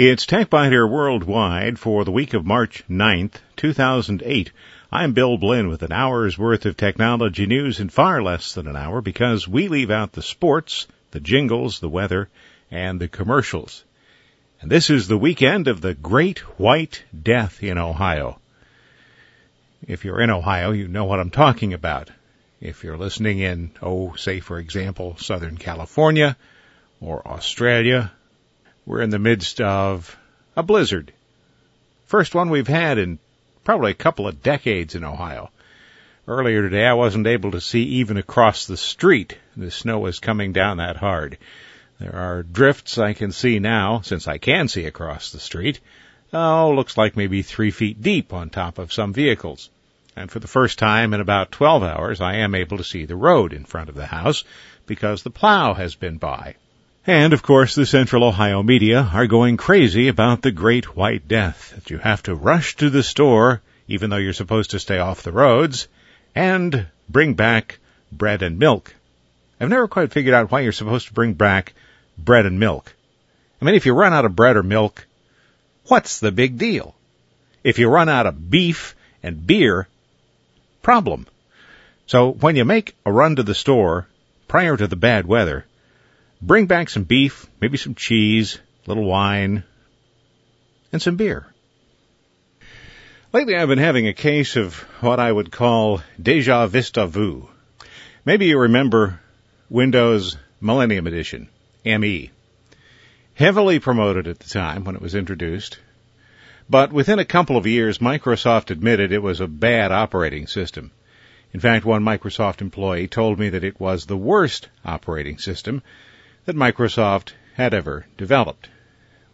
It's TechByter Worldwide for the week of March 9th, 2008. I'm Bill Blinn with an hour's worth of technology news in far less than an hour because we leave out the sports, the jingles, the weather, and the commercials. And this is the weekend of the Great White Death in Ohio. If you're in Ohio, you know what I'm talking about. If you're listening in, oh, say for example, Southern California or Australia, we're in the midst of a blizzard. First one we've had in probably a couple of decades in Ohio. Earlier today I wasn't able to see even across the street. The snow was coming down that hard. There are drifts I can see now, since I can see across the street. Oh, looks like maybe three feet deep on top of some vehicles and for the first time in about 12 hours I am able to see the road in front of the house because the plow has been by. And of course the Central Ohio media are going crazy about the Great White Death, that you have to rush to the store even though you're supposed to stay off the roads and bring back bread and milk. I've never quite figured out why you're supposed to bring back bread and milk. I mean, if you run out of bread or milk, what's the big deal? If you run out of beef and beer, problem. So when you make a run to the store prior to the bad weather, bring back some beef, maybe some cheese, a little wine, and some beer. Lately I've been having a case of what I would call deja vista vu. Maybe you remember Windows Millennium Edition, ME. Heavily promoted at the time when it was introduced, but within a couple of years, Microsoft admitted it was a bad operating system. In fact, one Microsoft employee told me that it was the worst operating system that Microsoft had ever developed.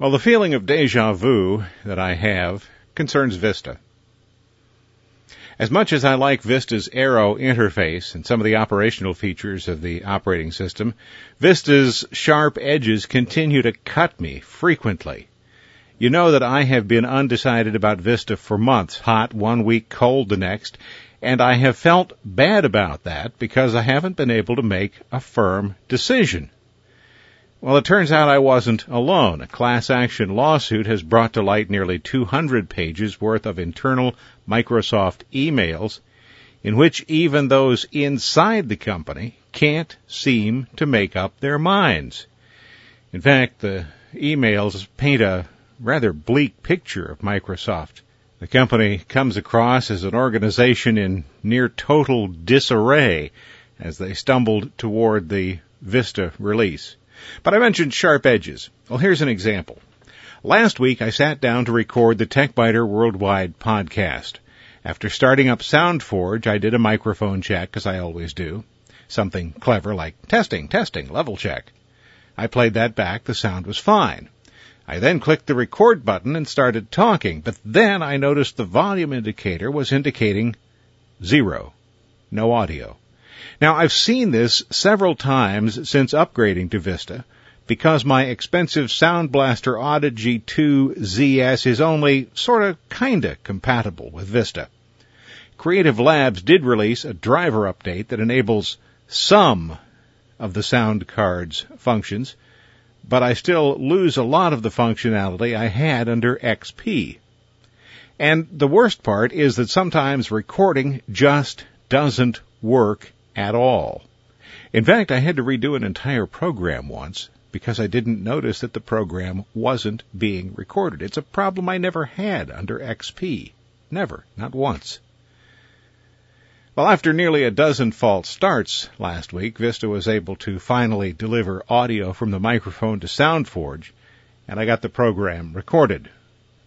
Well, the feeling of deja vu that I have concerns Vista. As much as I like Vista's Aero interface and some of the operational features of the operating system, Vista's sharp edges continue to cut me frequently. You know that I have been undecided about Vista for months, hot one week, cold the next, and I have felt bad about that because I haven't been able to make a firm decision. Well, it turns out I wasn't alone. A class action lawsuit has brought to light nearly 200 pages worth of internal Microsoft emails in which even those inside the company can't seem to make up their minds. In fact, the emails paint a rather bleak picture of Microsoft. The company comes across as an organization in near total disarray as they stumbled toward the Vista release. But I mentioned sharp edges. Well, here's an example. Last week I sat down to record the TechByter Worldwide podcast. After starting up SoundForge, I did a microphone check, as I always do. Something clever like testing, testing, level check. I played that back. The sound was fine. I then clicked the record button and started talking, but then I noticed the volume indicator was indicating zero. No audio. Now I've seen this several times since upgrading to Vista because my expensive Sound Blaster Audigy 2 ZS is only sorta kinda compatible with Vista. Creative Labs did release a driver update that enables some of the sound card's functions, but I still lose a lot of the functionality I had under XP. And the worst part is that sometimes recording just doesn't work at all. In fact, I had to redo an entire program once because I didn't notice that the program wasn't being recorded. It's a problem I never had under XP. Never. Not once. Well, after nearly a dozen false starts last week, Vista was able to finally deliver audio from the microphone to SoundForge, and I got the program recorded.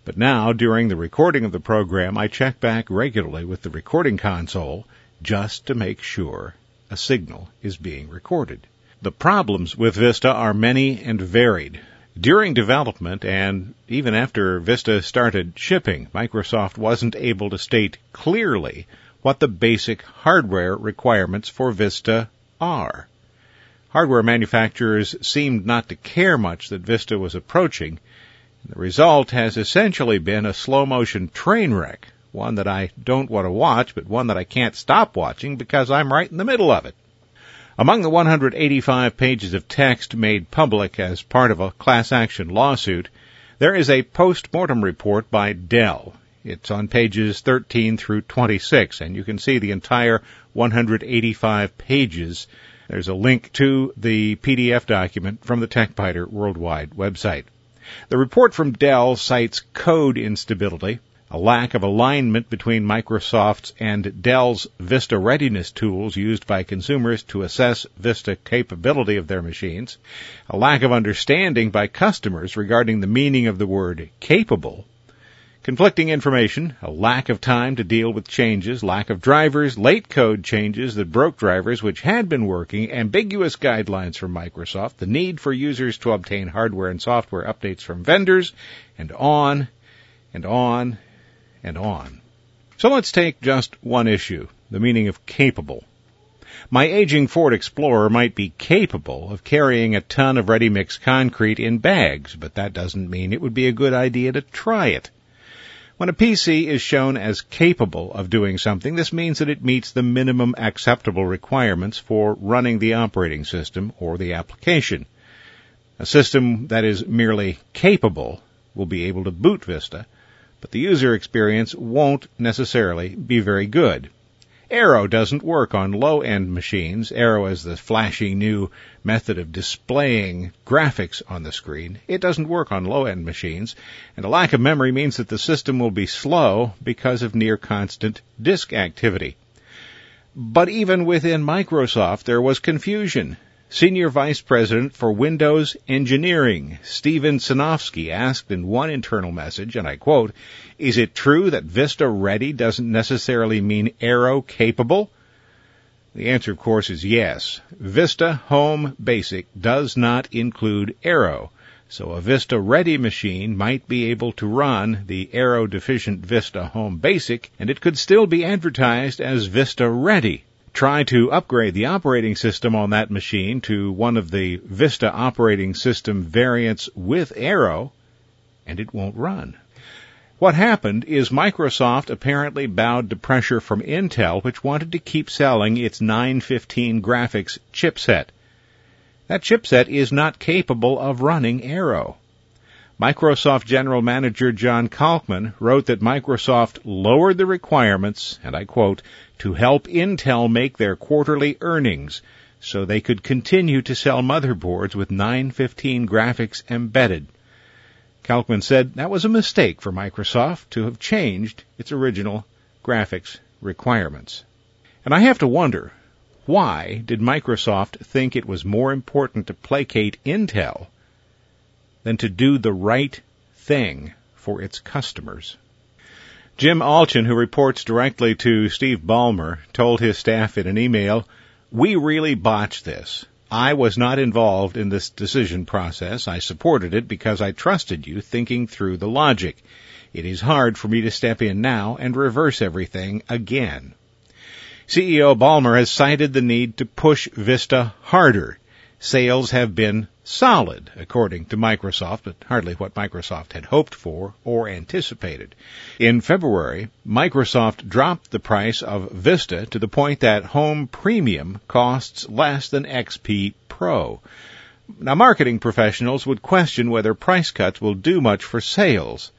But now, during the recording of the program, I check back regularly with the recording console just to make sure a signal is being recorded. The problems with Vista are many and varied. During development and even after Vista started shipping, Microsoft wasn't able to state clearly what the basic hardware requirements for Vista are. Hardware manufacturers seemed not to care much that Vista was approaching. The result has essentially been a slow motion train wreck, one that I don't want to watch, but one that I can't stop watching because I'm right in the middle of it. Among the 185 pages of text made public as part of a class action lawsuit, There is a post-mortem report by Dell. It's on pages 13 through 26, and you can see the entire 185 pages. There's a link to the PDF document from the TechByter Worldwide website. The report from Dell cites code instability, a lack of alignment between Microsoft's and Dell's Vista readiness tools used by consumers to assess Vista capability of their machines, a lack of understanding by customers regarding the meaning of the word capable, conflicting information, a lack of time to deal with changes, lack of drivers, late code changes that broke drivers which had been working, ambiguous guidelines from Microsoft, the need for users to obtain hardware and software updates from vendors, and on and on and on. So let's take just one issue, the meaning of capable. My aging Ford Explorer might be capable of carrying a ton of ready mix concrete in bags, but that doesn't mean it would be a good idea to try it. When a PC is shown as capable of doing something, this means that it meets the minimum acceptable requirements for running the operating system or the application. A system that is merely capable will be able to boot Vista, but the user experience won't necessarily be very good. Aero doesn't work on low-end machines. Aero is the flashy new method of displaying graphics on the screen. It doesn't work on low-end machines, and a lack of memory means that the system will be slow because of near constant disk activity. But even within Microsoft, there was confusion. Senior Vice President for Windows Engineering, Steven Sinofsky, asked in one internal message, and I quote, Is it true that Vista Ready doesn't necessarily mean Aero capable? The answer, of course, is yes. Vista Home Basic does not include Aero, so a Vista Ready machine might be able to run the Aero deficient Vista Home Basic, and it could still be advertised as Vista Ready try to upgrade the operating system on that machine to one of the Vista operating system variants with Aero, and it won't run. What happened is Microsoft apparently bowed to pressure from Intel, which wanted to keep selling its 915 graphics chipset. That chipset is not capable of running Aero. Microsoft General Manager John Kalkman wrote that Microsoft lowered the requirements, and I quote, to help Intel make their quarterly earnings so they could continue to sell motherboards with 915 graphics embedded. Kalkman said that was a mistake for Microsoft to have changed its original graphics requirements. And I have to wonder, why did Microsoft think it was more important to placate Intel than to do the right thing for its customers. Jim Allchin, who reports directly to Steve Ballmer, told his staff in an email, We really botched this. I was not involved in this decision process. I supported it because I trusted you thinking through the logic. It is hard for me to step in now and reverse everything again. CEO Ballmer has cited the need to push Vista harder. Sales have been solid, according to Microsoft, but hardly what Microsoft had hoped for or anticipated. In February, Microsoft dropped the price of Vista to the point that Home Premium costs less than XP Pro. Now, marketing professionals would question whether price cuts will do much for sales.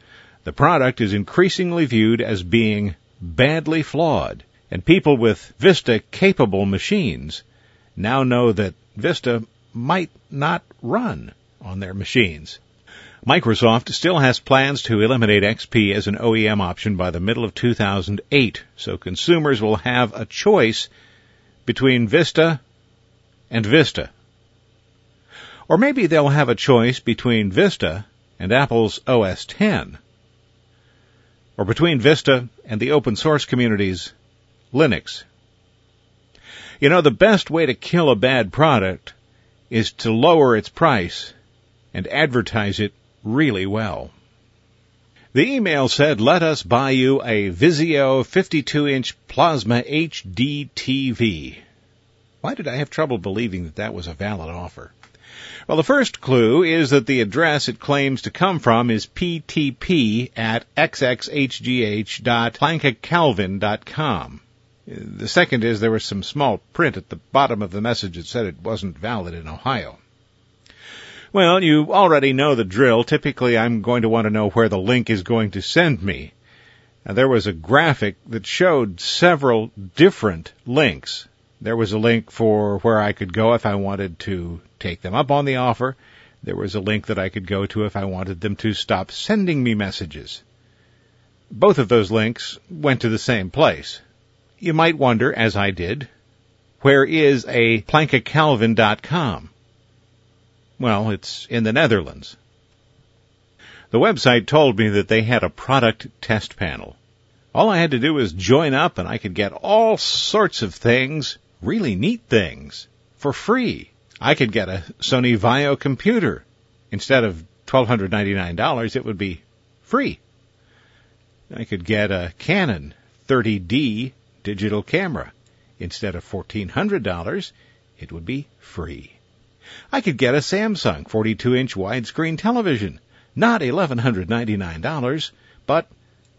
The product is increasingly viewed as being badly flawed, and people with Vista capable machines now know that Vista might not run on their machines. Microsoft still has plans to eliminate XP as an OEM option by the middle of 2008, so consumers will have a choice between Vista and Vista. Or maybe they'll have a choice between Vista and Apple's OS X. Or between Vista and the open source community's Linux. You know, the best way to kill a bad product is to lower its price and advertise it really well. The email said, let us buy you a Vizio 52 inch plasma HD TV. Why did I have trouble believing that that was a valid offer? Well, the first clue is that the address it claims to come from is ptp at xxhgh.plankacalvin.com. The second is there was some small print at the bottom of the message that said it wasn't valid in Ohio. Well, you already know the drill. Typically, I'm going to want to know where the link is going to send me. Now, there was a graphic that showed several different links. There was a link for where I could go if I wanted to take them up on the offer. There was a link that I could go to if I wanted them to stop sending me messages. Both of those links went to the same place. You might wonder, as I did, where is a plankacalvin.com? Well, it's in the Netherlands. The website told me that they had a product test panel. All I had to do was join up and I could get all sorts of things, really neat things, for free. I could get a Sony Vaio computer. Instead of $1,299, it would be free. I could get a Canon 30D digital camera. Instead of $1,400, it would be free. I could get a Samsung 42 inch widescreen television. Not $1,199, but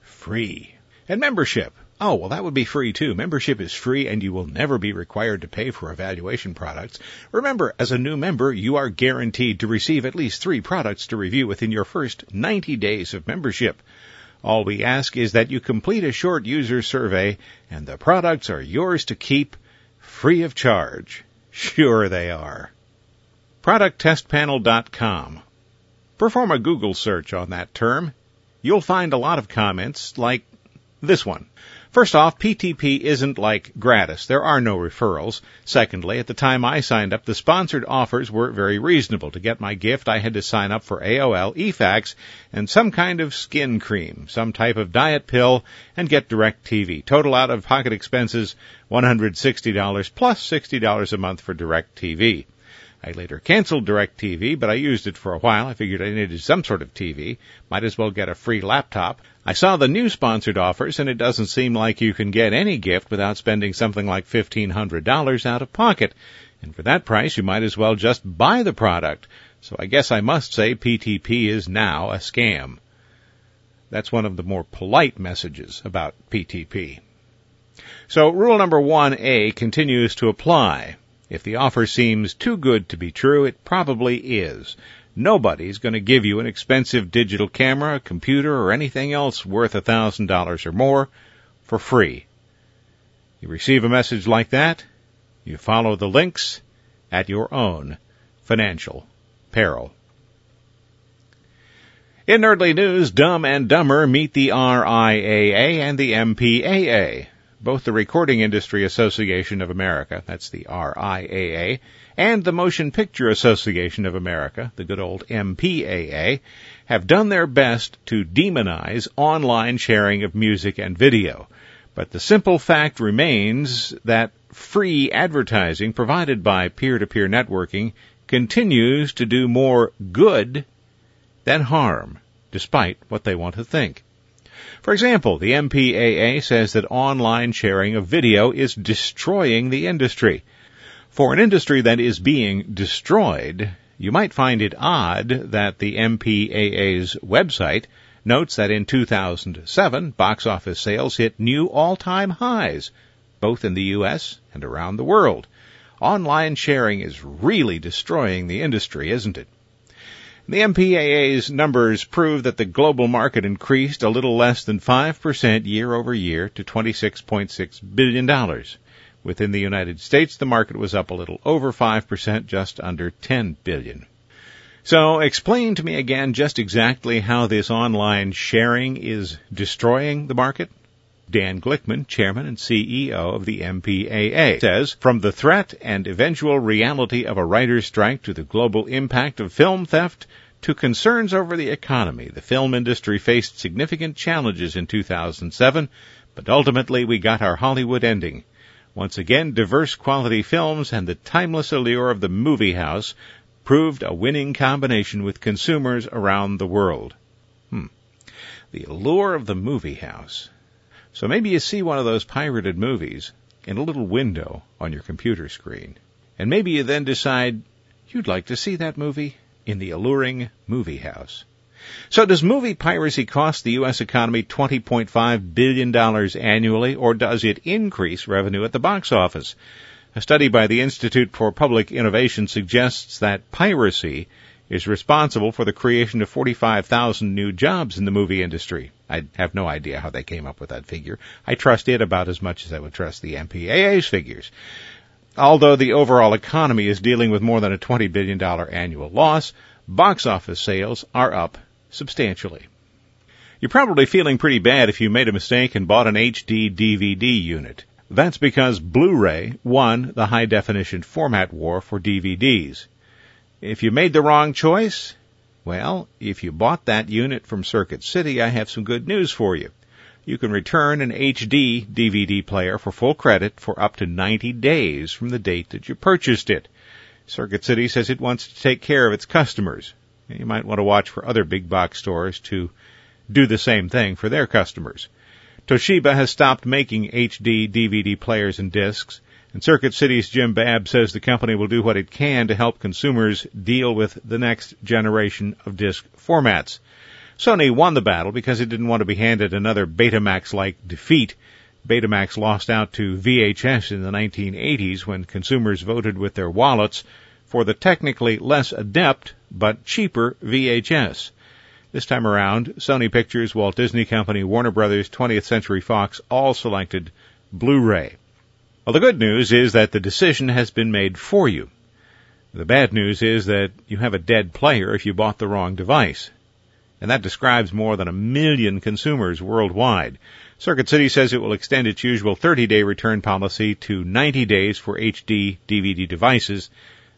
free. And membership. Oh, well, that would be free too. Membership is free and you will never be required to pay for evaluation products. Remember, as a new member, you are guaranteed to receive at least three products to review within your first 90 days of membership. All we ask is that you complete a short user survey and the products are yours to keep free of charge. Sure they are. ProductTestPanel.com. Perform a Google search on that term. You'll find a lot of comments like this one. First off, PTP isn't like gratis. There are no referrals. Secondly, at the time I signed up, the sponsored offers were very reasonable. To get my gift, I had to sign up for AOL, eFax, and some kind of skin cream, some type of diet pill, and get DirecTV. Total out of pocket expenses, $160 plus $60 a month for DirecTV. I later canceled DirecTV, but I used it for a while. I figured I needed some sort of TV. Might as well get a free laptop. I saw the new sponsored offers, and it doesn't seem like you can get any gift without spending something like $1,500 out of pocket. And for that price, you might as well just buy the product. So I guess I must say PTP is now a scam. That's one of the more polite messages about PTP. So rule number 1A continues to apply. If the offer seems too good to be true, it probably is. Nobody's going to give you an expensive digital camera, computer, or anything else worth a thousand dollars or more for free. You receive a message like that, you follow the links at your own financial peril. In Nerdly News, Dumb and Dumber meet the RIAA and the MPAA both the Recording Industry Association of America, that's the RIAA, and the Motion Picture Association of America, the good old MPAA, have done their best to demonize online sharing of music and video. But the simple fact remains that free advertising provided by peer-to-peer networking continues to do more good than harm, despite what they want to think. For example, the MPAA says that online sharing of video is destroying the industry. For an industry that is being destroyed, you might find it odd that the MPAA's website notes that in 2007, box office sales hit new all-time highs, both in the US and around the world. Online sharing is really destroying the industry, isn't it? The MPAA's numbers prove that the global market increased a little less than 5% year over year to $26.6 billion. Within the United States, the market was up a little over 5%, just under 10 billion. So explain to me again just exactly how this online sharing is destroying the market. Dan Glickman, chairman and CEO of the MPAA, says, From the threat and eventual reality of a writer's strike to the global impact of film theft to concerns over the economy, the film industry faced significant challenges in 2007, but ultimately we got our Hollywood ending. Once again, diverse quality films and the timeless allure of the movie house proved a winning combination with consumers around the world. Hmm. The allure of the movie house. So maybe you see one of those pirated movies in a little window on your computer screen. And maybe you then decide you'd like to see that movie in the alluring movie house. So does movie piracy cost the U.S. economy $20.5 billion annually, or does it increase revenue at the box office? A study by the Institute for Public Innovation suggests that piracy is responsible for the creation of 45,000 new jobs in the movie industry. I have no idea how they came up with that figure. I trust it about as much as I would trust the MPAA's figures. Although the overall economy is dealing with more than a $20 billion annual loss, box office sales are up substantially. You're probably feeling pretty bad if you made a mistake and bought an HD DVD unit. That's because Blu-ray won the high definition format war for DVDs. If you made the wrong choice, well, if you bought that unit from Circuit City, I have some good news for you. You can return an HD DVD player for full credit for up to 90 days from the date that you purchased it. Circuit City says it wants to take care of its customers. You might want to watch for other big box stores to do the same thing for their customers. Toshiba has stopped making HD DVD players and discs. And Circuit City's Jim Babb says the company will do what it can to help consumers deal with the next generation of disc formats. Sony won the battle because it didn't want to be handed another Betamax-like defeat. Betamax lost out to VHS in the 1980s when consumers voted with their wallets for the technically less adept but cheaper VHS. This time around, Sony Pictures, Walt Disney Company, Warner Brothers, 20th Century Fox all selected Blu-ray. Well, the good news is that the decision has been made for you. The bad news is that you have a dead player if you bought the wrong device. And that describes more than a million consumers worldwide. Circuit City says it will extend its usual 30 day return policy to 90 days for HD DVD devices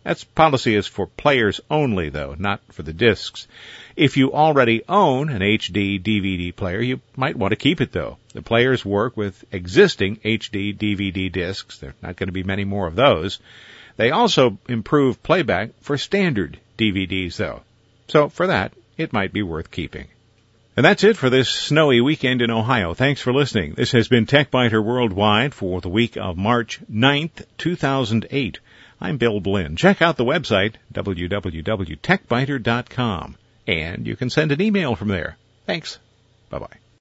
that's policy is for players only, though, not for the discs. If you already own an HD DVD player, you might want to keep it, though. The players work with existing HD DVD discs. There are not going to be many more of those. They also improve playback for standard DVDs, though. So for that, it might be worth keeping. And that's it for this snowy weekend in Ohio. Thanks for listening. This has been TechByter Worldwide for the week of March 9th, 2008. I'm Bill Blinn. Check out the website, www.techbyter.com, and you can send an email from there. Thanks. Bye bye.